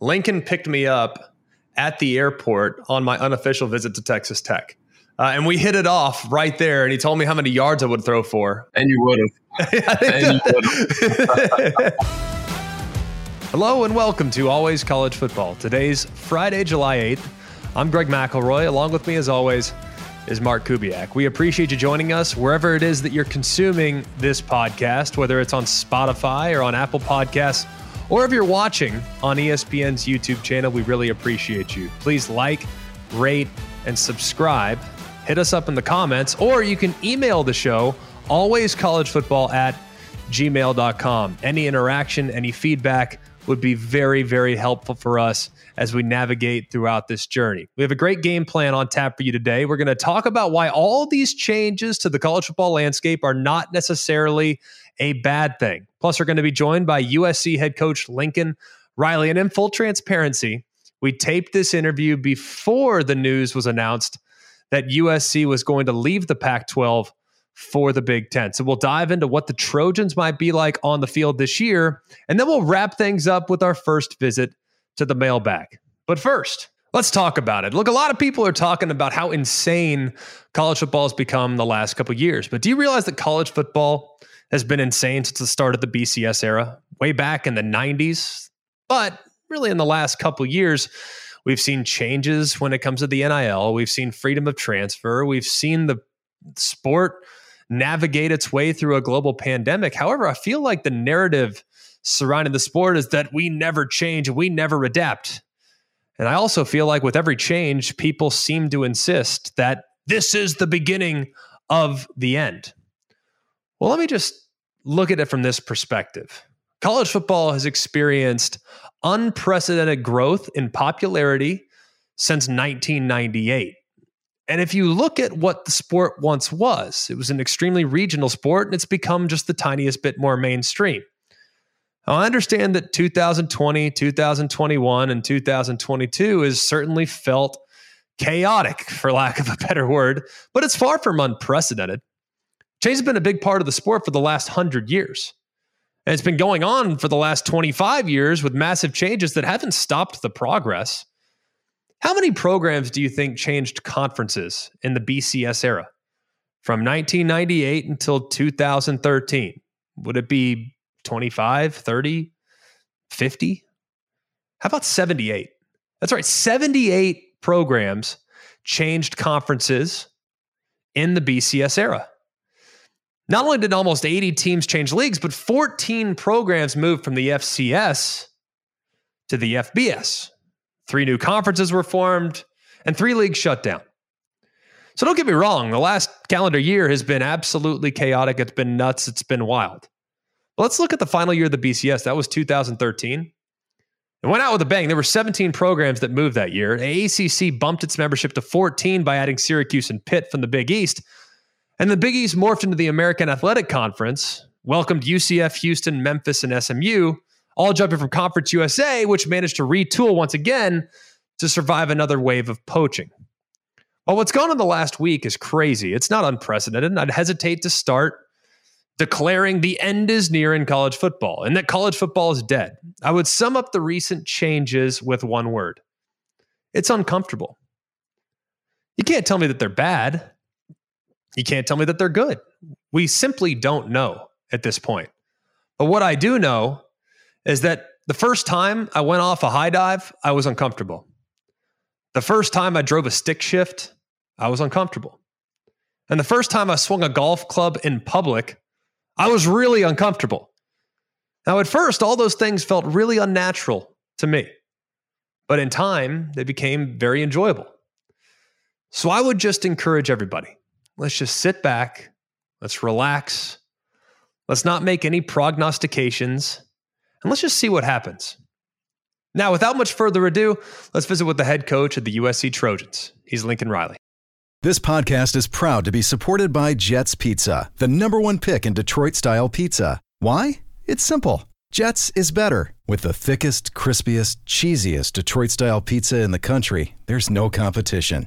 Lincoln picked me up at the airport on my unofficial visit to Texas Tech. Uh, and we hit it off right there. And he told me how many yards I would throw for. And you would have. and you would have. Hello and welcome to Always College Football. Today's Friday, July 8th. I'm Greg McElroy. Along with me, as always, is Mark Kubiak. We appreciate you joining us wherever it is that you're consuming this podcast, whether it's on Spotify or on Apple Podcasts or if you're watching on ESPN's YouTube channel, we really appreciate you. Please like, rate, and subscribe. Hit us up in the comments, or you can email the show, alwayscollegefootball at gmail.com. Any interaction, any feedback would be very, very helpful for us as we navigate throughout this journey. We have a great game plan on tap for you today. We're going to talk about why all these changes to the college football landscape are not necessarily a bad thing. Plus, we're going to be joined by USC head coach Lincoln Riley. And in full transparency, we taped this interview before the news was announced that USC was going to leave the Pac 12 for the Big Ten. So we'll dive into what the Trojans might be like on the field this year. And then we'll wrap things up with our first visit to the mailbag. But first, Let's talk about it. Look, a lot of people are talking about how insane college football has become the last couple years. But do you realize that college football has been insane since the start of the BCS era, way back in the 90s. But really, in the last couple years, we've seen changes when it comes to the NIL. We've seen freedom of transfer. We've seen the sport navigate its way through a global pandemic. However, I feel like the narrative surrounding the sport is that we never change, we never adapt. And I also feel like with every change, people seem to insist that this is the beginning of the end. Well, let me just look at it from this perspective. College football has experienced unprecedented growth in popularity since 1998. And if you look at what the sport once was, it was an extremely regional sport and it's become just the tiniest bit more mainstream. Now, I understand that 2020, 2021, and 2022 is certainly felt chaotic, for lack of a better word, but it's far from unprecedented. Change has been a big part of the sport for the last 100 years. And it's been going on for the last 25 years with massive changes that haven't stopped the progress. How many programs do you think changed conferences in the BCS era from 1998 until 2013? Would it be 25, 30, 50? How about 78? That's right, 78 programs changed conferences in the BCS era. Not only did almost 80 teams change leagues, but 14 programs moved from the FCS to the FBS. Three new conferences were formed, and three leagues shut down. So don't get me wrong, the last calendar year has been absolutely chaotic. It's been nuts. It's been wild. But let's look at the final year of the BCS. That was 2013. It went out with a bang. There were 17 programs that moved that year. The ACC bumped its membership to 14 by adding Syracuse and Pitt from the Big East. And the Big East morphed into the American Athletic Conference, welcomed UCF, Houston, Memphis, and SMU, all jumping from Conference USA, which managed to retool once again to survive another wave of poaching. Well, what's gone on the last week is crazy. It's not unprecedented. and I'd hesitate to start declaring the end is near in college football and that college football is dead. I would sum up the recent changes with one word it's uncomfortable. You can't tell me that they're bad. You can't tell me that they're good. We simply don't know at this point. But what I do know is that the first time I went off a high dive, I was uncomfortable. The first time I drove a stick shift, I was uncomfortable. And the first time I swung a golf club in public, I was really uncomfortable. Now, at first, all those things felt really unnatural to me. But in time, they became very enjoyable. So I would just encourage everybody let's just sit back, let's relax, let's not make any prognostications, and let's just see what happens. Now, without much further ado, let's visit with the head coach of the USC Trojans. He's Lincoln Riley. This podcast is proud to be supported by Jets Pizza, the number one pick in Detroit style pizza. Why? It's simple. Jets is better. With the thickest, crispiest, cheesiest Detroit style pizza in the country, there's no competition.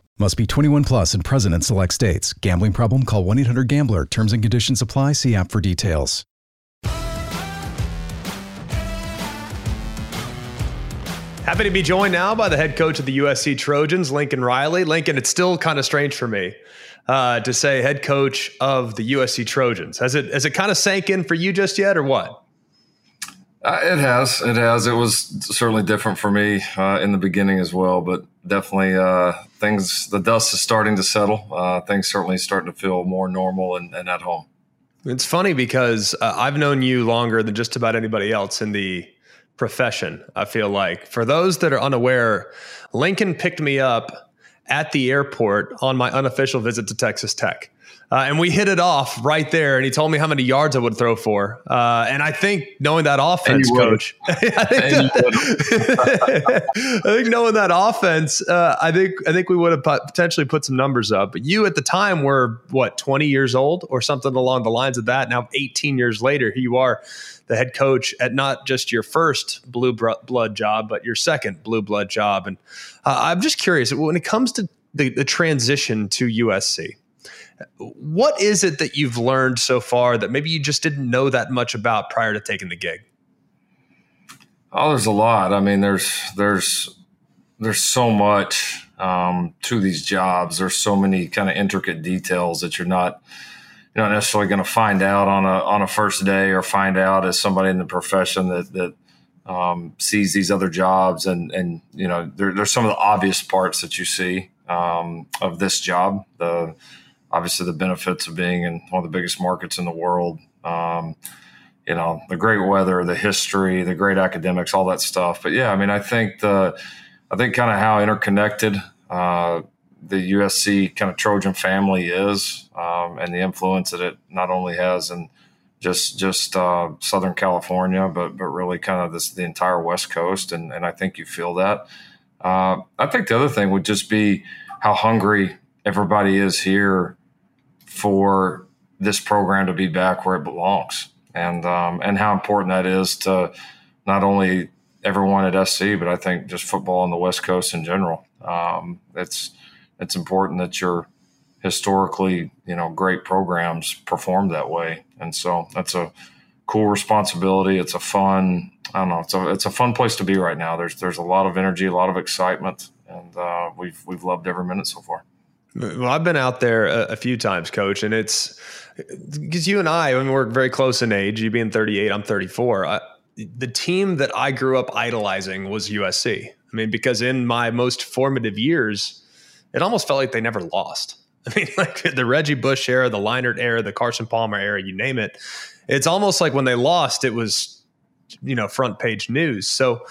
Must be 21 plus and present in select states. Gambling problem? Call 1 800 GAMBLER. Terms and conditions apply. See app for details. Happy to be joined now by the head coach of the USC Trojans, Lincoln Riley. Lincoln, it's still kind of strange for me uh, to say head coach of the USC Trojans. Has it has it kind of sank in for you just yet, or what? Uh, it has. It has. It was certainly different for me uh, in the beginning as well, but definitely uh, things, the dust is starting to settle. Uh, things certainly starting to feel more normal and, and at home. It's funny because uh, I've known you longer than just about anybody else in the profession, I feel like. For those that are unaware, Lincoln picked me up at the airport on my unofficial visit to Texas Tech. Uh, and we hit it off right there. And he told me how many yards I would throw for. Uh, and I think knowing that offense, coach, I, think that, I think knowing that offense, uh, I think I think we would have potentially put some numbers up. But you at the time were what 20 years old or something along the lines of that. Now 18 years later, here you are, the head coach at not just your first blue blood job, but your second blue blood job. And uh, I'm just curious when it comes to the, the transition to USC what is it that you've learned so far that maybe you just didn't know that much about prior to taking the gig? Oh, there's a lot. I mean, there's there's there's so much um, to these jobs. There's so many kind of intricate details that you're not you're not necessarily going to find out on a on a first day or find out as somebody in the profession that that um, sees these other jobs and and you know there, there's some of the obvious parts that you see um, of this job the obviously the benefits of being in one of the biggest markets in the world. Um, you know, the great weather, the history, the great academics, all that stuff. But yeah, I mean, I think the, I think kind of how interconnected uh, the USC kind of Trojan family is, um, and the influence that it not only has in just just uh, Southern California, but but really kind of this the entire West Coast, and and I think you feel that. Uh, I think the other thing would just be how hungry everybody is here for this program to be back where it belongs, and um, and how important that is to not only everyone at SC, but I think just football on the West Coast in general. Um, it's it's important that your historically you know great programs perform that way, and so that's a cool responsibility. It's a fun I don't know it's a it's a fun place to be right now. There's there's a lot of energy, a lot of excitement, and uh, we've we've loved every minute so far. Well, I've been out there a, a few times, coach, and it's because you and I, I mean, we're very close in age. You being 38, I'm 34. I, the team that I grew up idolizing was USC. I mean, because in my most formative years, it almost felt like they never lost. I mean, like the Reggie Bush era, the Leinart era, the Carson Palmer era, you name it. It's almost like when they lost, it was, you know, front page news. So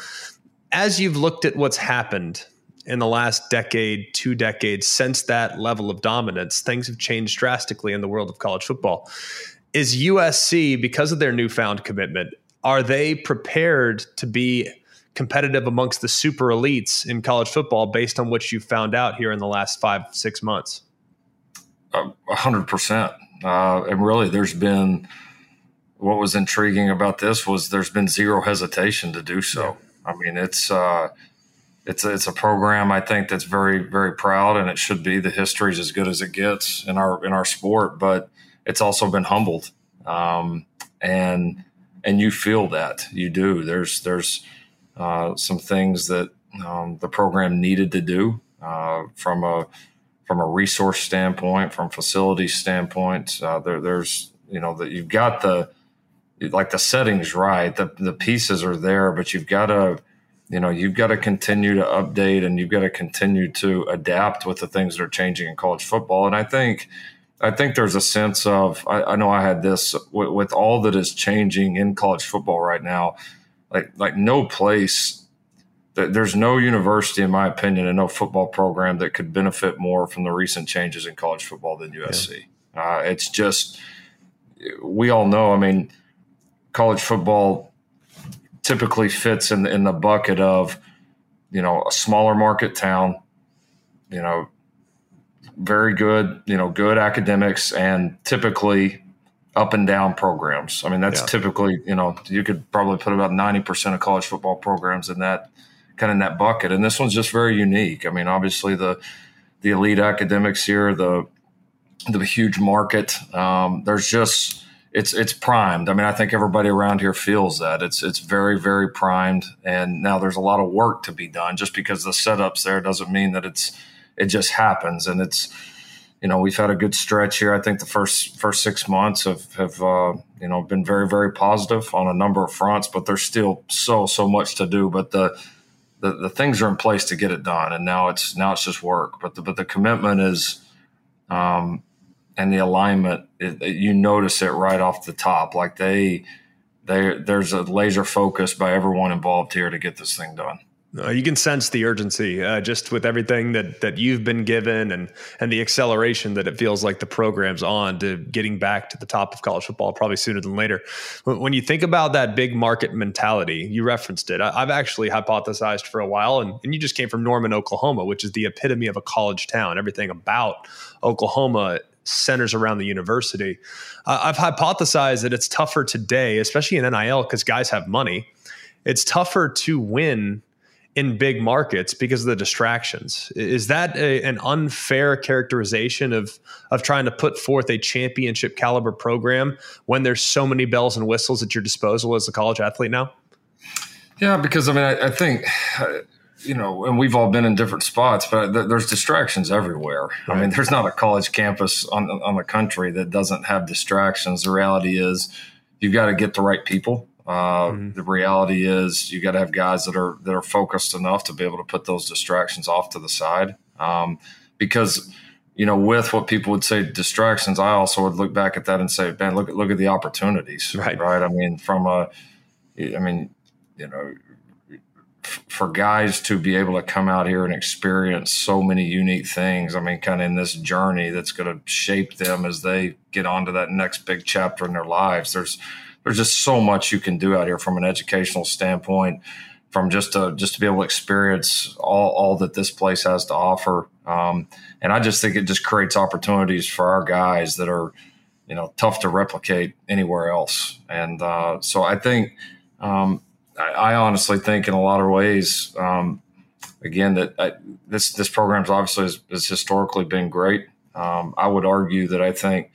as you've looked at what's happened in the last decade, two decades, since that level of dominance, things have changed drastically in the world of college football. Is USC, because of their newfound commitment, are they prepared to be competitive amongst the super elites in college football based on what you've found out here in the last five, six months? A hundred percent. Uh, and really, there's been what was intriguing about this was there's been zero hesitation to do so. Yeah. I mean, it's uh, it's a, it's a program I think that's very very proud, and it should be. The history is as good as it gets in our in our sport, but it's also been humbled, um, and and you feel that you do. There's there's uh, some things that um, the program needed to do uh, from a from a resource standpoint, from facility standpoint. Uh, there, there's you know that you've got the like the settings right, the the pieces are there, but you've got to you know you've got to continue to update and you've got to continue to adapt with the things that are changing in college football and i think I think there's a sense of I, I know I had this with, with, all that is changing in college football right now. Like like no place that there's no university, in my opinion, and no football program that could benefit more from the recent changes in college football than USC. Yeah. Uh, it's just we all know. I mean, college football typically fits in in the bucket of you know a smaller market town, you know very good, you know, good academics and typically up and down programs. I mean, that's yeah. typically, you know, you could probably put about 90% of college football programs in that kind of in that bucket. And this one's just very unique. I mean, obviously the the elite academics here, the the huge market. Um, there's just it's it's primed. I mean, I think everybody around here feels that it's it's very very primed. And now there's a lot of work to be done. Just because the setups there doesn't mean that it's it just happens, and it's you know we've had a good stretch here. I think the first first six months have have uh, you know been very very positive on a number of fronts, but there's still so so much to do. But the the, the things are in place to get it done, and now it's now it's just work. But the but the commitment is, um, and the alignment, it, it, you notice it right off the top. Like they, they there's a laser focus by everyone involved here to get this thing done. You can sense the urgency uh, just with everything that that you've been given and and the acceleration that it feels like the program's on to getting back to the top of college football probably sooner than later. When you think about that big market mentality, you referenced it. I, have actually hypothesized for a while, and, and you just came from Norman, Oklahoma, which is the epitome of a college town. Everything about Oklahoma centers around the university. Uh, I've hypothesized that it's tougher today, especially in NIL, because guys have money. It's tougher to win in big markets because of the distractions. Is that a, an unfair characterization of of trying to put forth a championship caliber program when there's so many bells and whistles at your disposal as a college athlete now? Yeah, because I mean, I, I think. You know, and we've all been in different spots, but th- there's distractions everywhere. Right. I mean, there's not a college campus on on the country that doesn't have distractions. The reality is, you've got to get the right people uh, mm-hmm. The reality is, you got to have guys that are that are focused enough to be able to put those distractions off to the side. Um, because you know, with what people would say distractions, I also would look back at that and say, man, look at look at the opportunities, right? Right. I mean, from a, I mean, you know, for guys to be able to come out here and experience so many unique things. I mean, kind of in this journey that's going to shape them as they get onto that next big chapter in their lives. There's there's just so much you can do out here from an educational standpoint, from just to just to be able to experience all, all that this place has to offer. Um, and I just think it just creates opportunities for our guys that are, you know, tough to replicate anywhere else. And uh, so I think, um, I, I, honestly think in a lot of ways, um, again, that I, this this program's obviously has, has historically been great. Um, I would argue that I think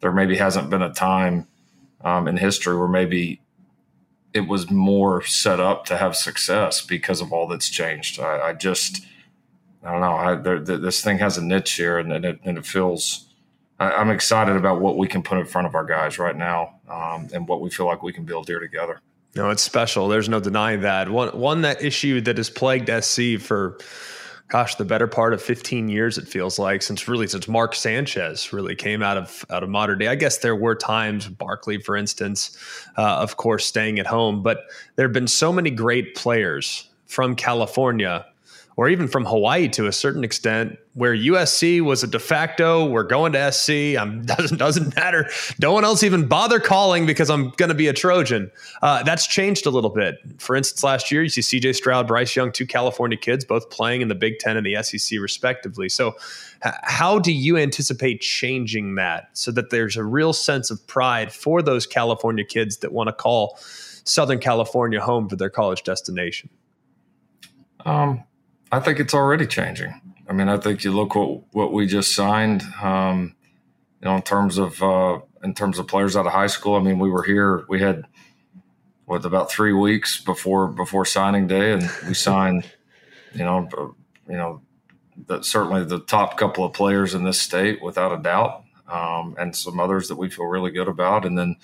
there maybe hasn't been a time um, in history where maybe it was more set up to have success because of all that's changed. I, I just, I don't know. I, there, this thing has a niche here, and, and, it, and it, feels. I, am excited about what we can put in front of our guys right now, um, and what we feel like we can build here together. No, it's special. There's no denying that. One one that issue that has plagued SC for gosh, the better part of 15 years it feels like since really since Mark Sanchez really came out of out of Mater Dei. I guess there were times Barkley, for instance, uh, of course, staying at home, but there have been so many great players from California or even from Hawaii to a certain extent, where USC was a de facto, we're going to SC. I'm doesn't doesn't matter. No one else even bother calling because I'm going to be a Trojan. Uh, that's changed a little bit. For instance, last year you see C.J. Stroud, Bryce Young, two California kids, both playing in the Big Ten and the SEC respectively. So, h- how do you anticipate changing that so that there's a real sense of pride for those California kids that want to call Southern California home for their college destination? Um, I think it's already changing. I mean, I think you look what what we just signed. Um, you know, in terms of uh, in terms of players out of high school. I mean, we were here. We had what about three weeks before before signing day, and we signed. you know, you know, the, certainly the top couple of players in this state, without a doubt, um, and some others that we feel really good about, and then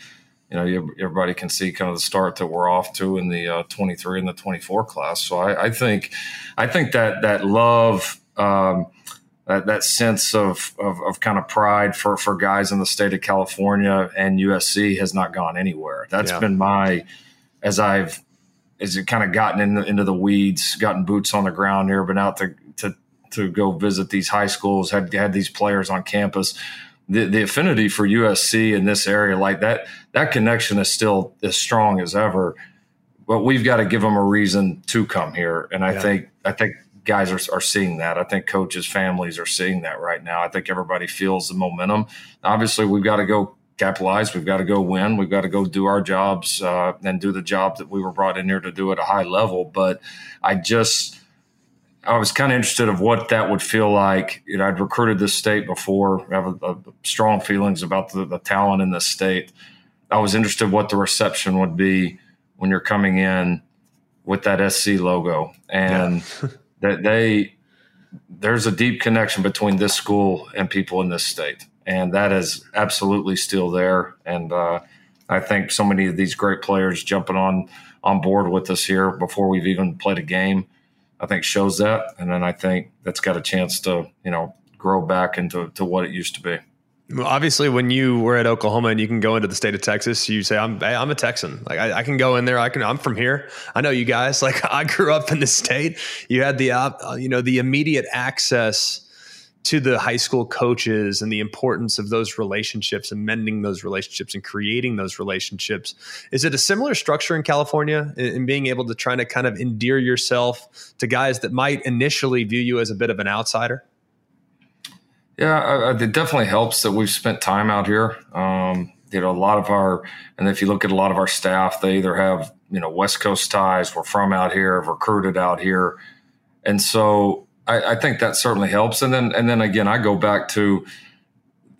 you know, everybody can see kind of the start that we're off to in the uh, 23 and the 24 class. So I, I, think, I think that that love um, that, that sense of, of, of kind of pride for for guys in the state of California and USC has not gone anywhere. That's yeah. been my as I've as it kind of gotten in the, into the weeds, gotten boots on the ground here, been out to to to go visit these high schools, had had these players on campus. The, the affinity for USC in this area, like that, that connection is still as strong as ever. But we've got to give them a reason to come here, and I yeah. think I think guys are, are seeing that. I think coaches, families are seeing that right now. I think everybody feels the momentum. Obviously, we've got to go capitalize. We've got to go win. We've got to go do our jobs uh, and do the job that we were brought in here to do at a high level. But I just, I was kind of interested of what that would feel like. You know, I'd recruited this state before. I have a, a strong feelings about the, the talent in this state. I was interested what the reception would be when you're coming in with that SC logo and yeah. that they there's a deep connection between this school and people in this state and that is absolutely still there. And uh, I think so many of these great players jumping on on board with us here before we've even played a game, I think shows that. And then I think that's got a chance to you know grow back into to what it used to be. Well, obviously, when you were at Oklahoma and you can go into the state of Texas, you say, "I'm I'm a Texan. Like I, I can go in there. I can. I'm from here. I know you guys. Like I grew up in the state. You had the uh, you know the immediate access." To the high school coaches and the importance of those relationships and mending those relationships and creating those relationships. Is it a similar structure in California in, being able to try to kind of endear yourself to guys that might initially view you as a bit of an outsider? Yeah, it definitely helps that we've spent time out here. Um, you know, a lot of our, and if you look at a lot of our staff, they either have, you know, West Coast ties, we're from out here, recruited out here. And so I, I, think that certainly helps. And then and then again, I go back to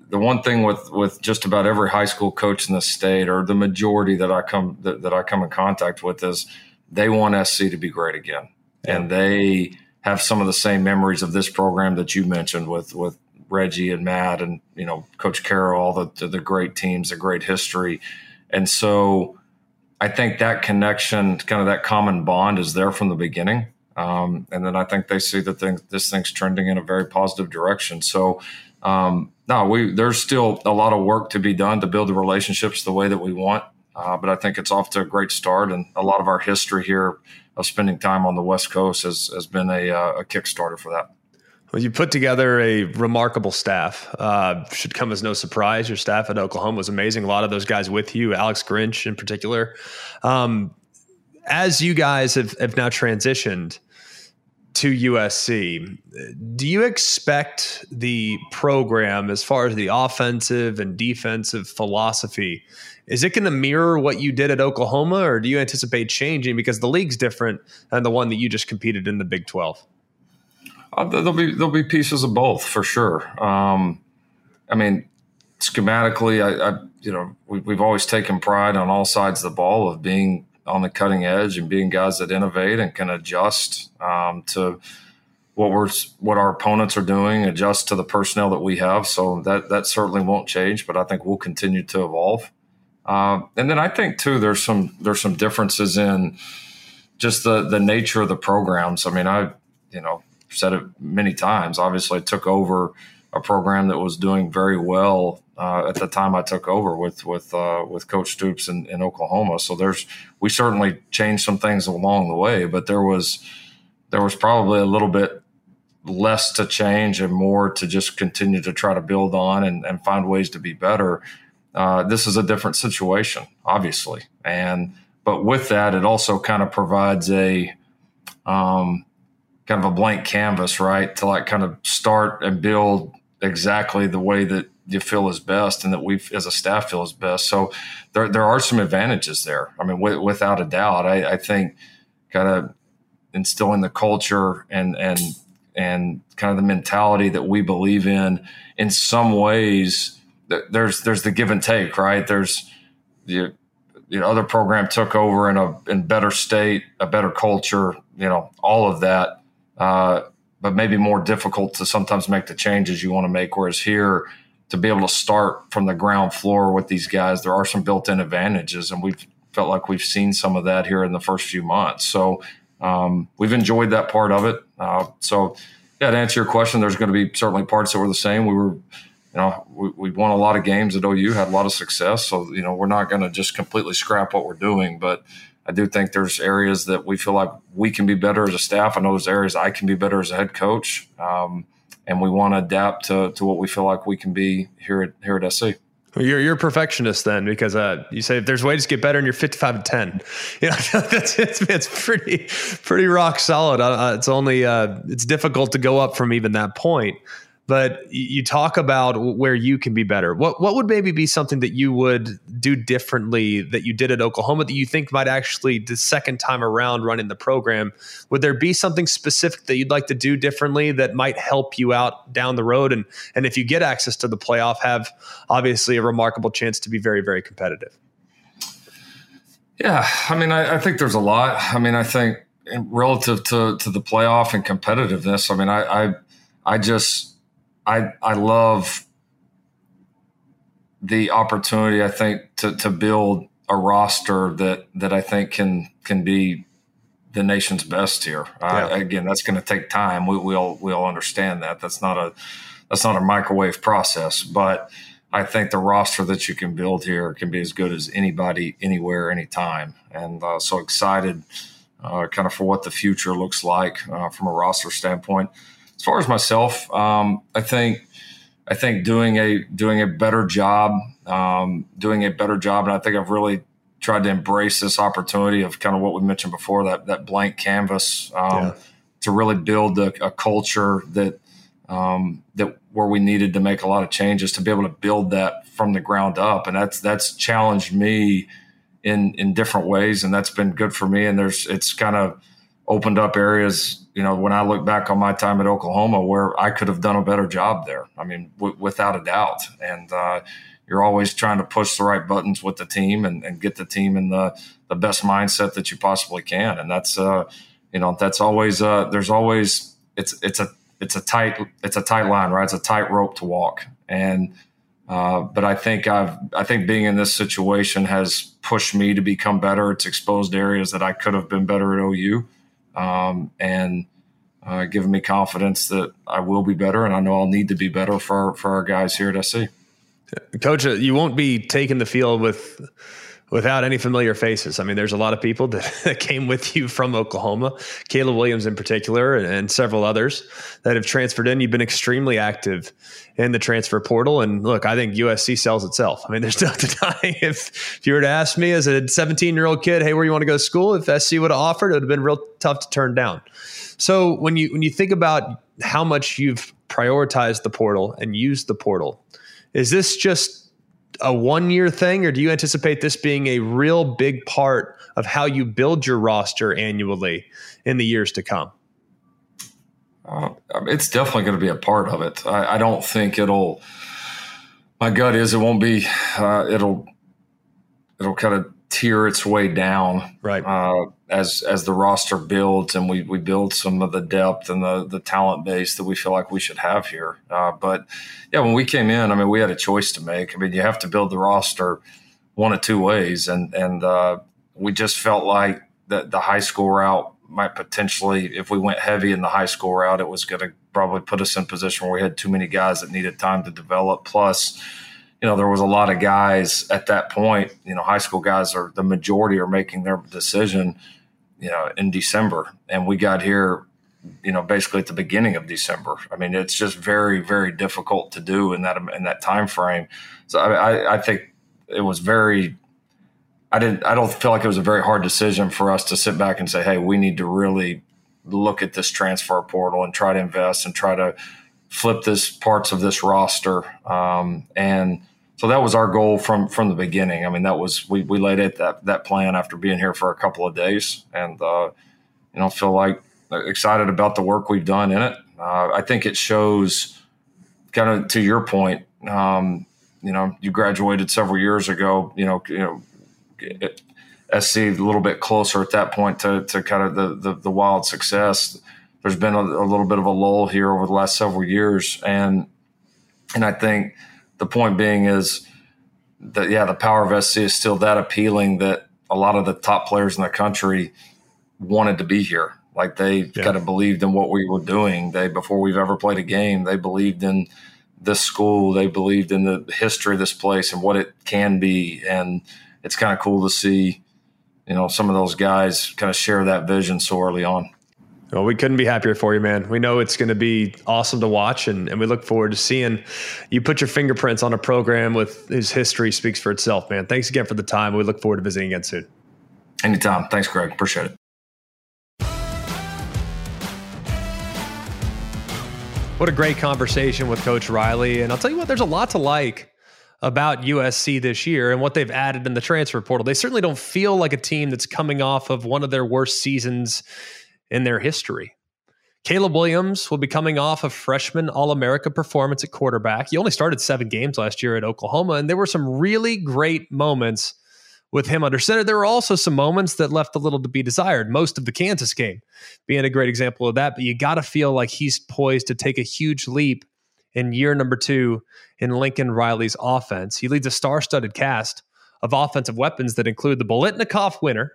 the one thing with with just about every high school coach in the state, or the majority that I come that, that I come in contact with, is they want SC to be great again, yeah. and they have some of the same memories of this program that you mentioned with with Reggie and Matt and you know Coach Carroll, all the the great teams, a great history, and so I think that connection, kind of that common bond, is there from the beginning. Um, and then I think they see that thing, this thing's trending in a very positive direction. So, um, no, we there's still a lot of work to be done to build the relationships the way that we want. Uh, but I think it's off to a great start, and a lot of our history here of spending time on the West Coast has has been a, uh, a kickstarter for that. Well, you put together a remarkable staff. Uh, should come as no surprise. Your staff at Oklahoma was amazing. A lot of those guys with you, Alex Grinch in particular. Um, as you guys have, have now transitioned to USC, do you expect the program, as far as the offensive and defensive philosophy, is it going to mirror what you did at Oklahoma, or do you anticipate changing because the league's different than the one that you just competed in the Big Twelve? Uh, there'll be there'll be pieces of both for sure. Um, I mean, schematically, I, I you know we, we've always taken pride on all sides of the ball of being on the cutting edge and being guys that innovate and can adjust um, to what we're what our opponents are doing, adjust to the personnel that we have. So that that certainly won't change, but I think we'll continue to evolve. Uh, and then I think too, there's some there's some differences in just the the nature of the programs. I mean, I you know said it many times. Obviously, I took over a program that was doing very well uh, at the time I took over with with uh, with Coach Stoops in, in, Oklahoma. So there's we certainly changed some things along the way, but there was there was probably a little bit less to change and more to just continue to try to build on and, and find ways to be better. Uh, this is a different situation, obviously, and but with that, it also kind of provides a um, kind of a blank canvas, right, to like kind of start and build exactly the way that you feel is best and that we as a staff feel is best. So there, there are some advantages there. I mean, w- without a doubt, I, I think kind of instilling the culture and, and, and kind of the mentality that we believe in, in some ways, there's, there's the give and take, right? There's the, the other program took over in a in better state, a better culture, you know, all of that. Uh, but maybe more difficult to sometimes make the changes you want to make. Whereas here, to be able to start from the ground floor with these guys, there are some built-in advantages, and we've felt like we've seen some of that here in the first few months. So um, we've enjoyed that part of it. Uh, so yeah, to answer your question, there's going to be certainly parts that were the same. We were, you know, we, we won a lot of games at OU, had a lot of success. So, you know, we're not going to just completely scrap what we're doing. But I do think there's areas that we feel like we can be better as a staff. I know there's areas I can be better as a head coach. Um, and we want to adapt to, to what we feel like we can be here at, here at SC. You're you're a perfectionist then because uh, you say if there's ways to get better and you're 55 and 10. You know that's it's, it's pretty pretty rock solid. Uh, it's only uh, it's difficult to go up from even that point but you talk about where you can be better. What what would maybe be something that you would do differently that you did at Oklahoma that you think might actually the second time around running the program? Would there be something specific that you'd like to do differently that might help you out down the road? And and if you get access to the playoff, have obviously a remarkable chance to be very very competitive. Yeah, I mean, I, I think there's a lot. I mean, I think relative to to the playoff and competitiveness. I mean, I I, I just I I love the opportunity. I think to to build a roster that that I think can can be the nation's best here. Yeah. Uh, again, that's going to take time. We, we all we all understand that. That's not a that's not a microwave process, but I think the roster that you can build here can be as good as anybody, anywhere, anytime. And uh, so excited, uh, kind of for what the future looks like uh, from a roster standpoint as far as myself, um, I think I think doing a doing a better job, um, doing a better job, and I think I've really tried to embrace this opportunity of kind of what we mentioned before that that blank canvas um, yeah. to really build a, a culture that um, that where we needed to make a lot of changes to be able to build that from the ground up, and that's that's challenged me in in different ways, and that's been good for me. And there's it's kind of opened up areas, you know, when I look back on my time at Oklahoma where I could have done a better job there. I mean, w- without a doubt. And uh, you're always trying to push the right buttons with the team and, and, get the team in the, the best mindset that you possibly can. And that's, uh, you know, that's always, uh, there's always, it's, it's a, it's a tight, it's a tight line, right? It's a tight rope to walk. And, uh, but I think I've, I think being in this situation has pushed me to become better. It's exposed areas that I could have been better at OU um, and uh, giving me confidence that I will be better, and I know I'll need to be better for for our guys here at SC. Coach, uh, you won't be taking the field with without any familiar faces. I mean, there's a lot of people that, came with you from Oklahoma, Caleb Williams in particular, and, and, several others that have transferred in. You've been extremely active in the transfer portal. And look, I think USC sells itself. I mean, there's no denying if, if you were to ask me as a 17 year old kid, hey, where you want to go to school? If SC would have offered, it would have been real tough to turn down. So when you when you think about how much you've prioritized the portal and used the portal, is this just a one year thing, or do you anticipate this being a real big part of how you build your roster annually in the years to come? Uh, it's definitely going to be a part of it. I, I, don't think it'll. My gut is it won't be. Uh, it'll. It'll kind of tear its way down, right? Uh, as as the roster builds and we we build some of the depth and the the talent base that we feel like we should have here. Uh, but yeah, when we came in, I mean, we had a choice to make. I mean, you have to build the roster one of two ways, and and uh, we just felt like that the high school route might potentially, if we went heavy in the high school route, it was going to probably put us in position where we had too many guys that needed time to develop. Plus you know, there was a lot of guys at that point, you know, high school guys are the majority are making their decision, you know, in December. And we got here, you know, basically at the beginning of December. I mean, it's just very, very difficult to do in that in that time frame. So I, I think it was very I didn't I don't feel like it was a very hard decision for us to sit back and say, hey, we need to really look at this transfer portal and try to invest and try to flip this parts of this roster. Um, and so that was our goal from from the beginning. I mean, that was we we laid out that that plan after being here for a couple of days, and uh, you know, feel like excited about the work we've done in it. Uh, I think it shows, kind of to your point. Um, you know, you graduated several years ago. You know, you know, it, SC a little bit closer at that point to to kind of the the, the wild success. There's been a, a little bit of a lull here over the last several years, and and I think the point being is that yeah, the power of SC is still that appealing that a lot of the top players in the country wanted to be here. Like they yeah. kind of believed in what we were doing. They before we've ever played a game, they believed in this school. They believed in the history of this place and what it can be. And it's kind of cool to see, you know, some of those guys kind of share that vision so early on. Well, we couldn't be happier for you, man. We know it's going to be awesome to watch, and, and we look forward to seeing you put your fingerprints on a program with whose history speaks for itself, man. Thanks again for the time. We look forward to visiting again soon. Anytime. Thanks, Greg. Appreciate it. What a great conversation with Coach Riley. And I'll tell you what, there's a lot to like about USC this year and what they've added in the transfer portal. They certainly don't feel like a team that's coming off of one of their worst seasons in their history. Caleb Williams will be coming off a freshman All America performance at quarterback. He only started seven games last year at Oklahoma, and there were some really great moments with him under center. There were also some moments that left a little to be desired, most of the Kansas game being a great example of that. But you got to feel like he's poised to take a huge leap in year number two in Lincoln Riley's offense. He leads a star studded cast of offensive weapons that include the Biletnikoff winner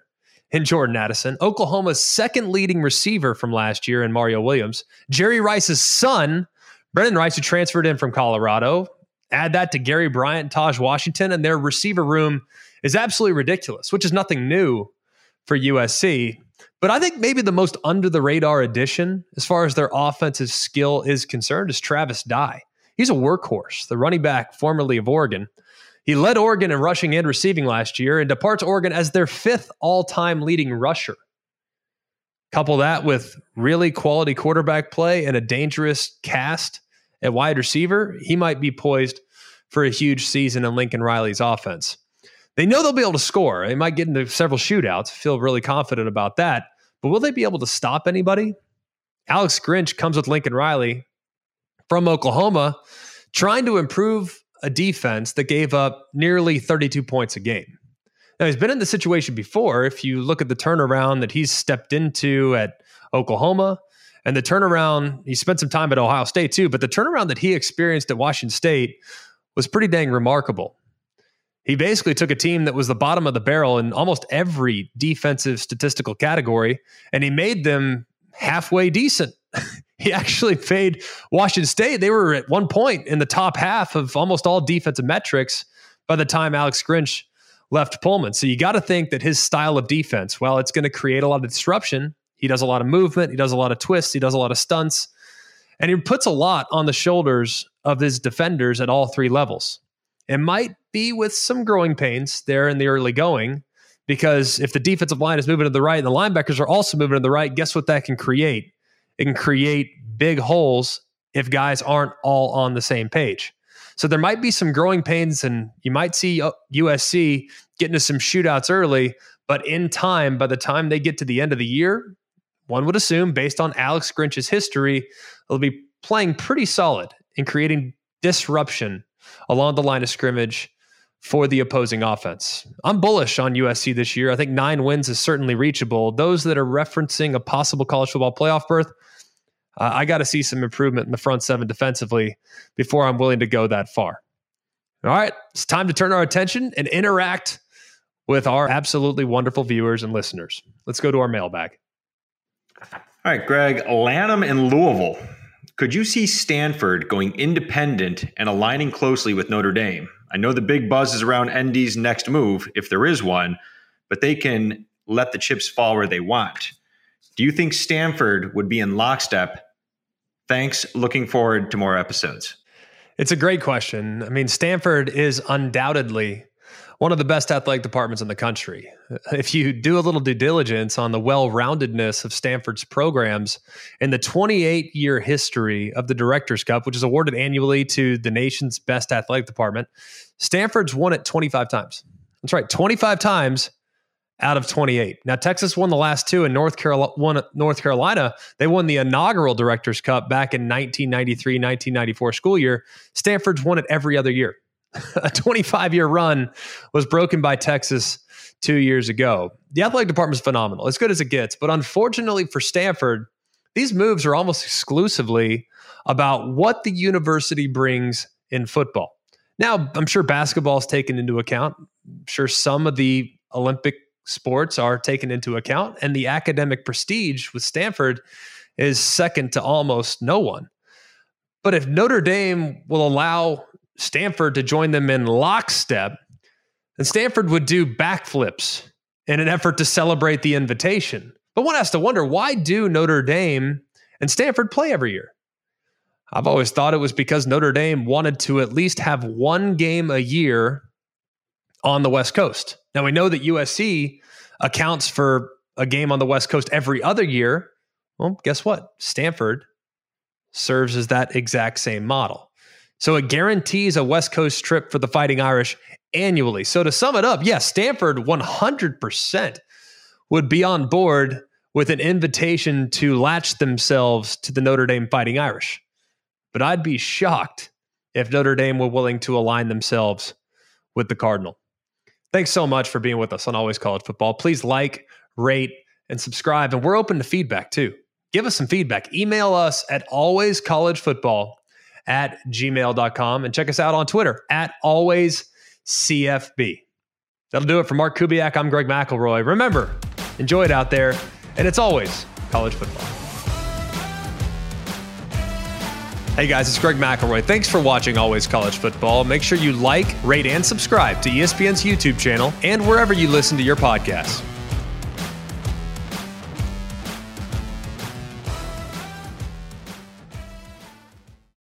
in Jordan Addison, Oklahoma's second leading receiver from last year in Mario Williams, Jerry Rice's son, Brenden Rice, who transferred in from Colorado. Add that to Gary Bryant, Taj Washington, and their receiver room is absolutely ridiculous, which is nothing new for USC. But I think maybe the most under the radar addition as far as their offensive skill is concerned is Travis Dye. He's a workhorse, the running back formerly of Oregon. He led Oregon in rushing and receiving last year and departs Oregon as their fifth all time leading rusher. Couple that with really quality quarterback play and a dangerous cast at wide receiver, he might be poised for a huge season in Lincoln Riley's offense. They know they'll be able to score. They might get into several shootouts, feel really confident about that. But will they be able to stop anybody? Alex Grinch comes with Lincoln Riley from Oklahoma, trying to improve a defense that gave up nearly 32 points a game. Now, he's been in the situation before. If you look at the turnaround that he's stepped into at Oklahoma, and the turnaround, he spent some time at Ohio State too, but the turnaround that he experienced at Washington State was pretty dang remarkable. He basically took a team that was the bottom of the barrel in almost every defensive statistical category, and he made them halfway decent. he actually paid Washington State. They were at one point in the top half of almost all defensive metrics by the time Alex Grinch left Pullman. So you got to think that his style of defense, well, it's going to create a lot of disruption. He does a lot of movement, he does a lot of twists, he does a lot of stunts, and he puts a lot on the shoulders of his defenders at all three levels. It might be with some growing pains there in the early going, because if the defensive line is moving to the right and the linebackers are also moving to the right, guess what that can create? It can create big holes if guys aren't all on the same page. So there might be some growing pains, and you might see USC uh, get into some shootouts early. But in time, by the time they get to the end of the year, one would assume, based on Alex Grinch's history, they'll be playing pretty solid and creating disruption along the line of scrimmage for the opposing offense. I'm bullish on USC this year. I think nine wins is certainly reachable. Those that are referencing a possible college football playoff berth, uh, I got to see some improvement in the front seven defensively before I'm willing to go that far. All right, it's time to turn our attention and interact with our absolutely wonderful viewers and listeners. Let's go to our mailbag. All right, Greg, Lanham and Louisville could you see Stanford going independent and aligning closely with Notre Dame? I know the big buzz is around ND's next move, if there is one, but they can let the chips fall where they want. Do you think Stanford would be in lockstep? Thanks. Looking forward to more episodes. It's a great question. I mean, Stanford is undoubtedly one of the best athletic departments in the country. If you do a little due diligence on the well roundedness of Stanford's programs in the 28 year history of the Directors Cup, which is awarded annually to the nation's best athletic department, Stanford's won it 25 times. That's right, 25 times out of 28. Now Texas won the last two, and North Carolina won North Carolina. They won the inaugural Directors Cup back in 1993-1994 school year. Stanford's won it every other year. a 25 year run was broken by Texas two years ago. The athletic department is phenomenal, as good as it gets. But unfortunately for Stanford, these moves are almost exclusively about what the university brings in football. Now, I'm sure basketball is taken into account. I'm sure some of the Olympic sports are taken into account, and the academic prestige with Stanford is second to almost no one. But if Notre Dame will allow Stanford to join them in lockstep, And Stanford would do backflips in an effort to celebrate the invitation. But one has to wonder why do Notre Dame and Stanford play every year? I've always thought it was because Notre Dame wanted to at least have one game a year on the West Coast. Now we know that USC accounts for a game on the West Coast every other year. Well, guess what? Stanford serves as that exact same model. So it guarantees a West Coast trip for the Fighting Irish annually. So to sum it up, yes, Stanford 100% would be on board with an invitation to latch themselves to the Notre Dame Fighting Irish. But I'd be shocked if Notre Dame were willing to align themselves with the Cardinal. Thanks so much for being with us on Always College Football. Please like, rate, and subscribe. And we're open to feedback too. Give us some feedback. Email us at alwayscollegefootball at gmail.com and check us out on Twitter at alwayscfb. That'll do it for Mark Kubiak. I'm Greg McElroy. Remember, enjoy it out there, and it's always college football. Hey guys, it's Greg McElroy. Thanks for watching Always College Football. Make sure you like, rate, and subscribe to ESPN's YouTube channel and wherever you listen to your podcasts.